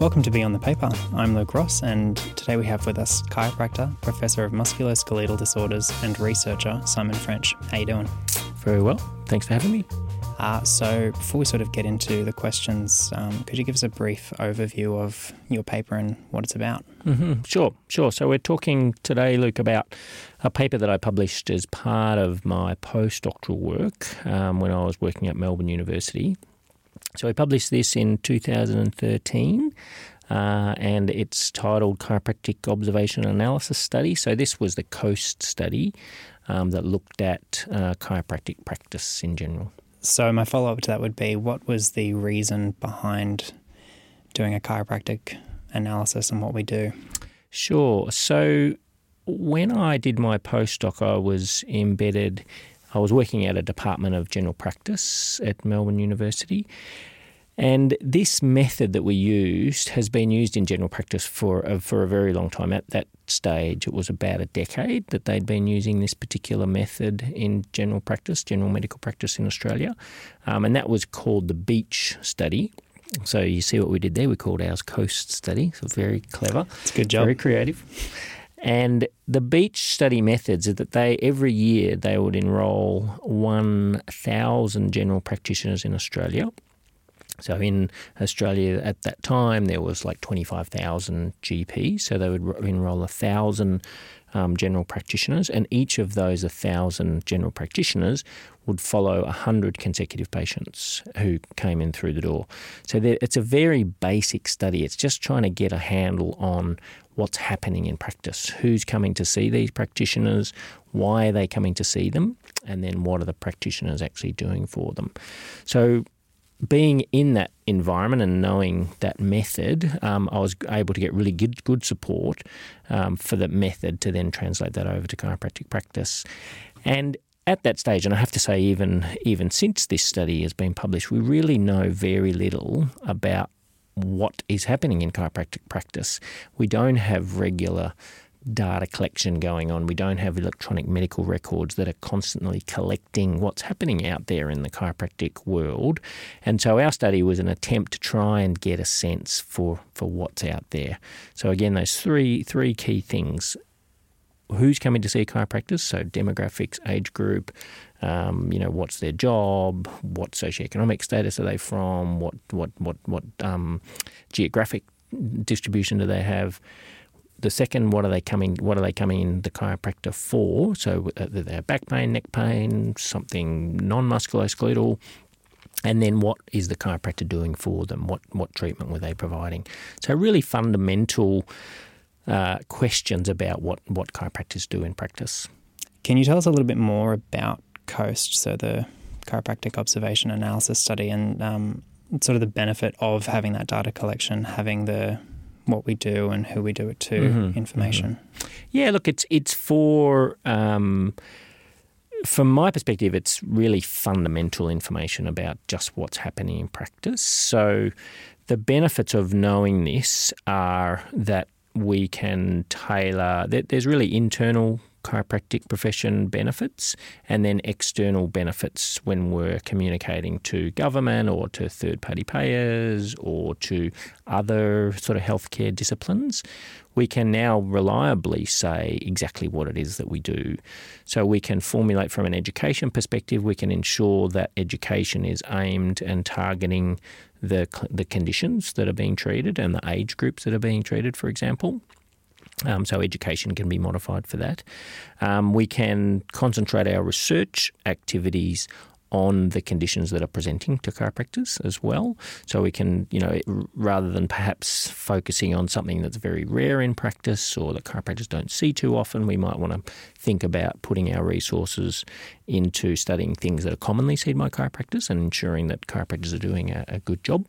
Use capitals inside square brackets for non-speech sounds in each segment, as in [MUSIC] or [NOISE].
Welcome to Beyond the Paper. I'm Luke Ross, and today we have with us chiropractor, professor of musculoskeletal disorders, and researcher Simon French. How you doing? Very well. Thanks for having me. Uh, so, before we sort of get into the questions, um, could you give us a brief overview of your paper and what it's about? Mm-hmm. Sure, sure. So, we're talking today, Luke, about a paper that I published as part of my postdoctoral work um, when I was working at Melbourne University. So, I published this in 2013. Uh, and it's titled Chiropractic Observation Analysis Study. So, this was the COAST study um, that looked at uh, chiropractic practice in general. So, my follow up to that would be what was the reason behind doing a chiropractic analysis and what we do? Sure. So, when I did my postdoc, I was embedded, I was working at a department of general practice at Melbourne University. And this method that we used has been used in general practice for a, for a very long time. At that stage, it was about a decade that they'd been using this particular method in general practice, general medical practice in Australia. Um, and that was called the Beach Study. So you see what we did there? We called ours Coast Study. So very clever. It's a good job. Very creative. And the beach study methods are that they every year they would enrol 1,000 general practitioners in Australia so in Australia at that time, there was like 25,000 GPs. So they would enrol a 1,000 um, general practitioners, and each of those 1,000 general practitioners would follow 100 consecutive patients who came in through the door. So it's a very basic study. It's just trying to get a handle on what's happening in practice, who's coming to see these practitioners, why are they coming to see them, and then what are the practitioners actually doing for them. So being in that environment and knowing that method, um, I was able to get really good good support um, for the method to then translate that over to chiropractic practice. And at that stage, and I have to say, even even since this study has been published, we really know very little about what is happening in chiropractic practice. We don't have regular data collection going on. We don't have electronic medical records that are constantly collecting what's happening out there in the chiropractic world. And so our study was an attempt to try and get a sense for, for what's out there. So again, those three three key things. Who's coming to see chiropractors? So demographics, age group, um, you know, what's their job, what socioeconomic status are they from, what what what what um, geographic distribution do they have, the second, what are they coming? What are they coming in the chiropractor for? So uh, they have back pain, neck pain, something non-musculoskeletal, and then what is the chiropractor doing for them? What what treatment were they providing? So really fundamental uh, questions about what what chiropractors do in practice. Can you tell us a little bit more about COAST, so the chiropractic observation analysis study, and um, sort of the benefit of having that data collection, having the what we do and who we do it to mm-hmm. information. Mm-hmm. Yeah, look, it's it's for um, from my perspective, it's really fundamental information about just what's happening in practice. So the benefits of knowing this are that we can tailor. There's really internal chiropractic profession benefits and then external benefits when we're communicating to government or to third party payers or to other sort of healthcare disciplines. We can now reliably say exactly what it is that we do. So we can formulate from an education perspective, we can ensure that education is aimed and targeting the, the conditions that are being treated and the age groups that are being treated, for example. Um, so education can be modified for that. Um, we can concentrate our research activities on the conditions that are presenting to chiropractors as well. So we can, you know, rather than perhaps focusing on something that's very rare in practice or that chiropractors don't see too often, we might want to think about putting our resources into studying things that are commonly seen by chiropractors and ensuring that chiropractors are doing a, a good job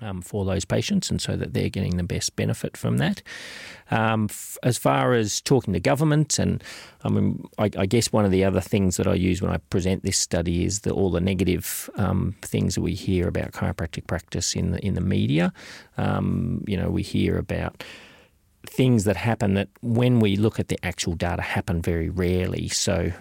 um, for those patients, and so that they're getting the best benefit from that. Um, f- as far as talking to government, and I mean, I, I, guess one of the other things that I use when I present this study is the, all the negative um, things that we hear about chiropractic practice in the in the media. Um, you know, we hear about things that happen that when we look at the actual data happen very rarely. So,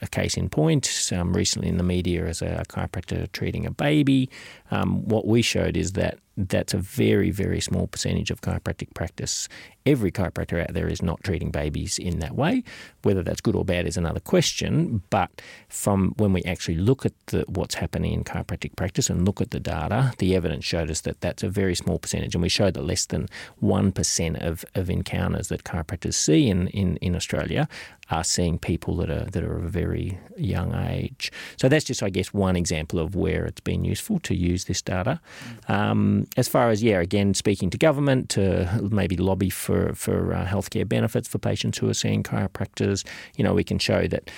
a case in point, um, recently in the media as a chiropractor treating a baby, um, what we showed is that that's a very, very small percentage of chiropractic practice. Every chiropractor out there is not treating babies in that way. Whether that's good or bad is another question. But from when we actually look at the, what's happening in chiropractic practice and look at the data, the evidence showed us that that's a very small percentage. And we showed that less than 1% of, of encounters that chiropractors see in, in, in Australia are seeing people that are that are of a very young age. So that's just, I guess, one example of where it's been useful to use this data. Um, as far as yeah, again, speaking to government to maybe lobby for for uh, healthcare benefits for patients who are seeing chiropractors, you know, we can show that.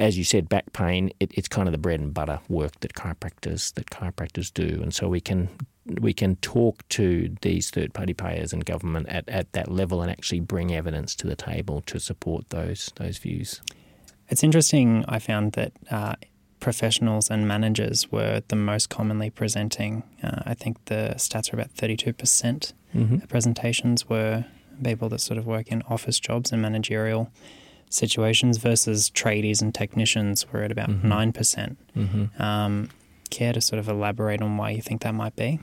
As you said, back pain, it, it's kind of the bread and butter work that chiropractors that chiropractors do, and so we can we can talk to these third party payers and government at, at that level and actually bring evidence to the table to support those those views. It's interesting. I found that uh, professionals and managers were the most commonly presenting. Uh, I think the stats are about 32% mm-hmm. presentations were people that sort of work in office jobs and managerial situations versus tradies and technicians were at about mm-hmm. 9%. percent mm-hmm. um, care to sort of elaborate on why you think that might be?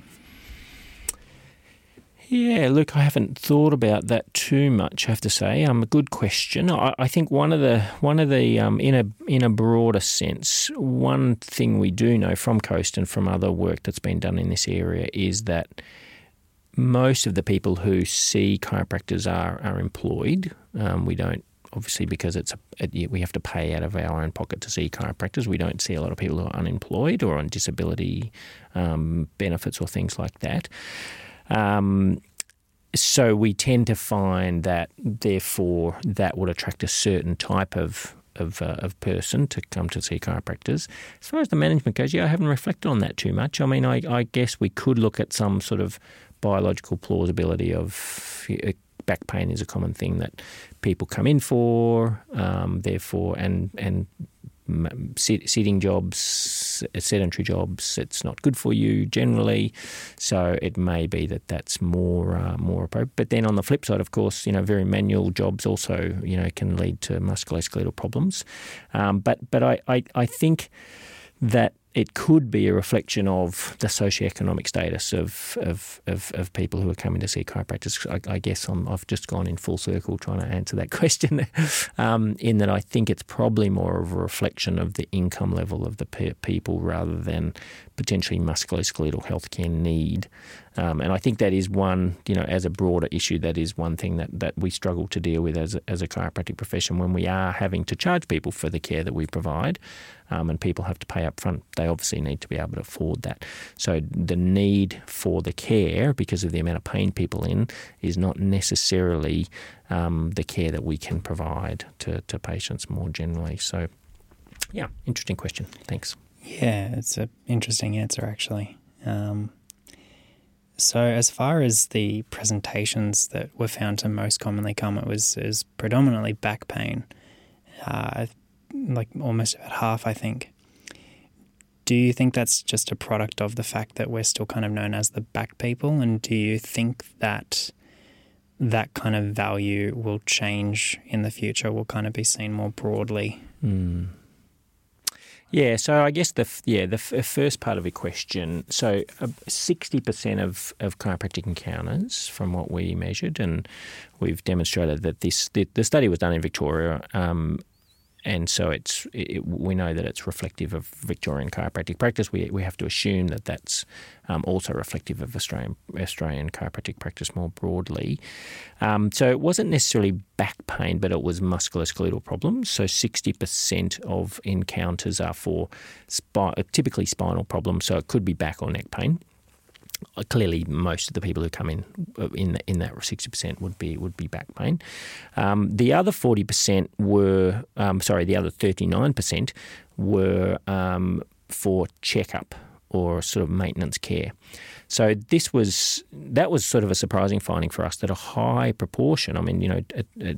Yeah, look, I haven't thought about that too much. I have to say, um, a good question. I, I think one of the one of the um, in a in a broader sense, one thing we do know from Coast and from other work that's been done in this area is that most of the people who see chiropractors are are employed. Um, we don't obviously because it's a, we have to pay out of our own pocket to see chiropractors. We don't see a lot of people who are unemployed or on disability um, benefits or things like that. Um, so we tend to find that, therefore, that would attract a certain type of of, uh, of person to come to see chiropractors. As far as the management goes, yeah, I haven't reflected on that too much. I mean, I, I guess we could look at some sort of biological plausibility of back pain is a common thing that people come in for, um, therefore, and and sitting jobs, sedentary jobs, it's not good for you generally. So it may be that that's more uh, more appropriate. But then on the flip side, of course, you know, very manual jobs also you know can lead to musculoskeletal problems. Um, but but I, I, I think that it could be a reflection of the socioeconomic status of, of, of, of people who are coming to see chiropractors. I, I guess i have just gone in full circle trying to answer that [LAUGHS] question, um, in that I think it's probably more of a reflection of the income level of the people rather than potentially musculoskeletal healthcare need. Um, and I think that is one, you know, as a broader issue, that is one thing that, that we struggle to deal with as a, as a chiropractic profession when we are having to charge people for the care that we provide um, and people have to pay up front. They obviously need to be able to afford that. So the need for the care, because of the amount of pain people in, is not necessarily um, the care that we can provide to, to patients more generally. So, yeah, interesting question. Thanks. Yeah, it's an interesting answer, actually. Um, so, as far as the presentations that were found to most commonly come, it was predominantly back pain, uh, like almost about half, I think. Do you think that's just a product of the fact that we're still kind of known as the back people, and do you think that that kind of value will change in the future? Will kind of be seen more broadly? Mm. Yeah, so I guess the yeah the first part of your question. So uh, sixty percent of of chiropractic encounters, from what we measured, and we've demonstrated that this the, the study was done in Victoria. Um, and so it's it, we know that it's reflective of Victorian chiropractic practice. We we have to assume that that's um, also reflective of Australian Australian chiropractic practice more broadly. Um, so it wasn't necessarily back pain, but it was musculoskeletal problems. So sixty percent of encounters are for spi- typically spinal problems. So it could be back or neck pain. Uh, clearly most of the people who come in uh, in in that sixty percent would be would be back pain. Um, the other forty percent were um, sorry, the other thirty nine percent were um, for checkup or sort of maintenance care. So this was that was sort of a surprising finding for us that a high proportion. I mean, you know. A, a,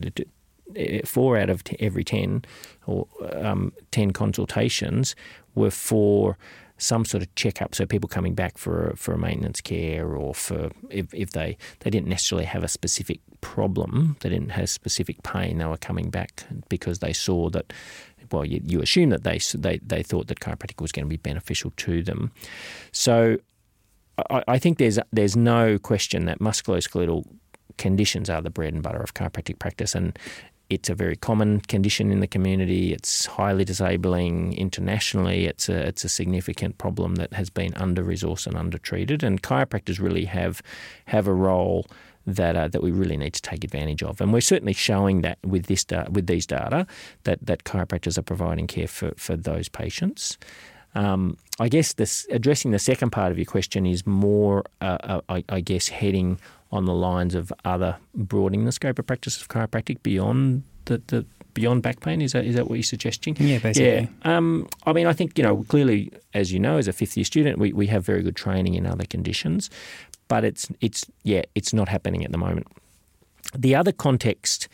a, four out of every 10 or um, 10 consultations were for some sort of checkup. So people coming back for for maintenance care or for if, if they they didn't necessarily have a specific problem, they didn't have specific pain. They were coming back because they saw that. Well, you, you assume that they they they thought that chiropractic was going to be beneficial to them. So I, I think there's there's no question that musculoskeletal conditions are the bread and butter of chiropractic practice, and it's a very common condition in the community. It's highly disabling internationally. It's a it's a significant problem that has been under resourced and under treated. And chiropractors really have have a role that uh, that we really need to take advantage of. And we're certainly showing that with this da- with these data that that chiropractors are providing care for for those patients. Um, I guess this addressing the second part of your question is more, uh, uh, I, I, guess, heading on the lines of other broadening the scope of practice of chiropractic beyond the, the beyond back pain. Is that is that what you're suggesting? Yeah, basically. Yeah. Um, I mean, I think you know clearly, as you know, as a fifth year student, we, we have very good training in other conditions, but it's it's yeah, it's not happening at the moment. The other context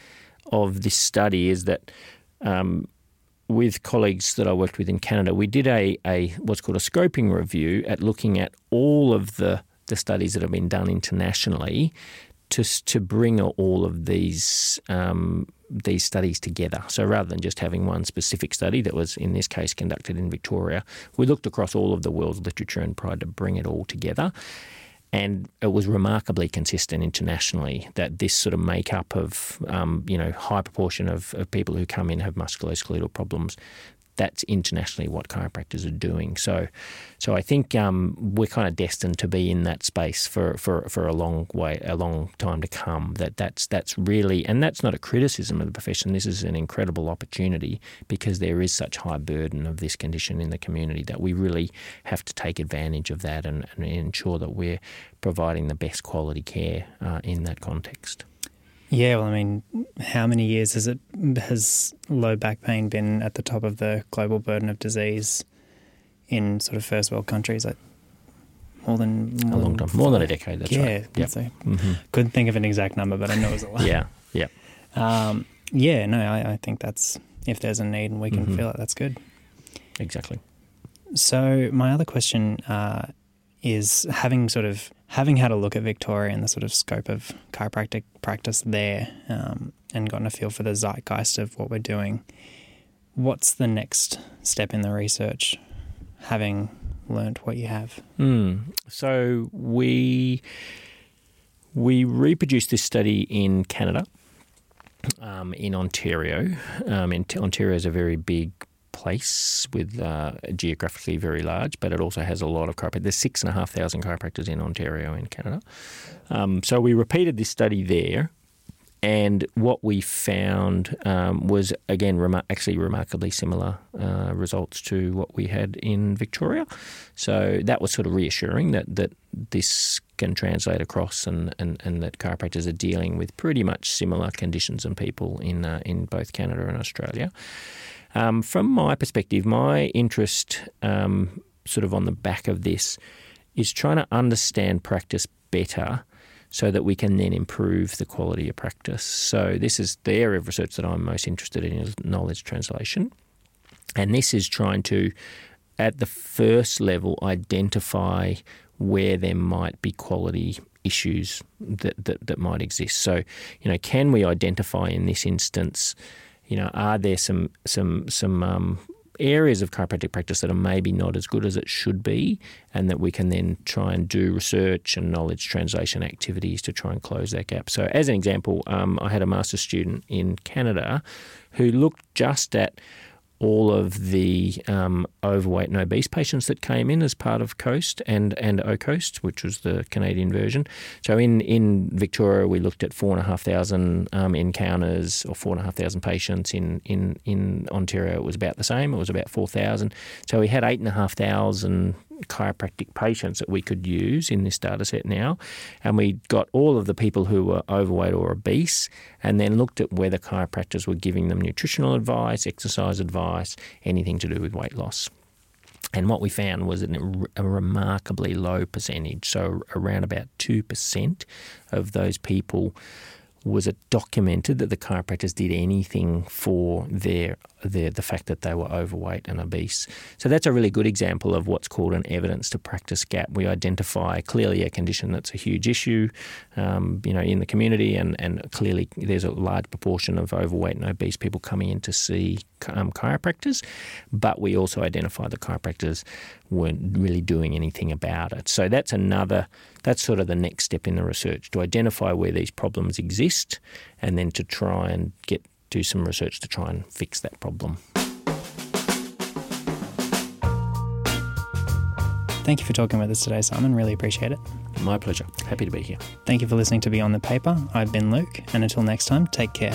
of this study is that. Um, with colleagues that I worked with in Canada, we did a, a what's called a scoping review at looking at all of the the studies that have been done internationally to to bring all of these um, these studies together. So rather than just having one specific study that was in this case conducted in Victoria, we looked across all of the world's literature and tried to bring it all together. And it was remarkably consistent internationally that this sort of makeup of, um, you know, high proportion of, of people who come in have musculoskeletal problems that's internationally what chiropractors are doing. So, so I think um, we're kind of destined to be in that space for, for, for a long way, a long time to come. That that's that's really, and that's not a criticism of the profession. This is an incredible opportunity because there is such high burden of this condition in the community that we really have to take advantage of that and, and ensure that we're providing the best quality care uh, in that context. Yeah, well, I mean, how many years has it has low back pain been at the top of the global burden of disease in sort of first world countries? Like more than more a long time, more than a decade. That's yeah, right. Yeah, mm-hmm. couldn't think of an exact number, but I know it was a lot. yeah, yeah, um, yeah. No, I, I, think that's if there's a need and we can mm-hmm. feel it, that's good. Exactly. So my other question uh, is having sort of having had a look at Victoria and the sort of scope of chiropractic practice there um, and gotten a feel for the zeitgeist of what we're doing, what's the next step in the research, having learned what you have? Mm. So we we reproduced this study in Canada, um, in Ontario. Um, in Ontario is a very big place with uh, geographically very large, but it also has a lot of chiropractors. There's six and a half thousand chiropractors in Ontario in Canada. Um, so we repeated this study there. And what we found um, was, again, rem- actually remarkably similar uh, results to what we had in Victoria. So that was sort of reassuring that, that this can translate across and, and, and that chiropractors are dealing with pretty much similar conditions and people in, uh, in both Canada and Australia. Um, from my perspective, my interest, um, sort of on the back of this, is trying to understand practice better so that we can then improve the quality of practice. So, this is the area of research that I'm most interested in is knowledge translation. And this is trying to, at the first level, identify where there might be quality issues that, that, that might exist. So, you know, can we identify in this instance you know, are there some some some um, areas of chiropractic practice that are maybe not as good as it should be, and that we can then try and do research and knowledge translation activities to try and close that gap. So, as an example, um, I had a master's student in Canada who looked just at all of the um, overweight and obese patients that came in as part of COAST and, and OCOAST, which was the Canadian version. So in, in Victoria, we looked at 4,500 um, encounters or 4,500 patients. In, in, in Ontario, it was about the same, it was about 4,000. So we had 8,500 chiropractic patients that we could use in this data set now. And we got all of the people who were overweight or obese and then looked at whether chiropractors were giving them nutritional advice, exercise advice, anything to do with weight loss. And what we found was a remarkably low percentage, so around about 2% of those people was it documented that the chiropractors did anything for their the the fact that they were overweight and obese. So that's a really good example of what's called an evidence to practice gap. We identify clearly a condition that's a huge issue, um, you know, in the community, and, and clearly there's a large proportion of overweight and obese people coming in to see um, chiropractors, but we also identify the chiropractors weren't really doing anything about it. So that's another, that's sort of the next step in the research to identify where these problems exist and then to try and get do some research to try and fix that problem. Thank you for talking with us today, Simon. Really appreciate it. My pleasure. Happy to be here. Thank you for listening to Beyond the Paper. I've been Luke, and until next time, take care.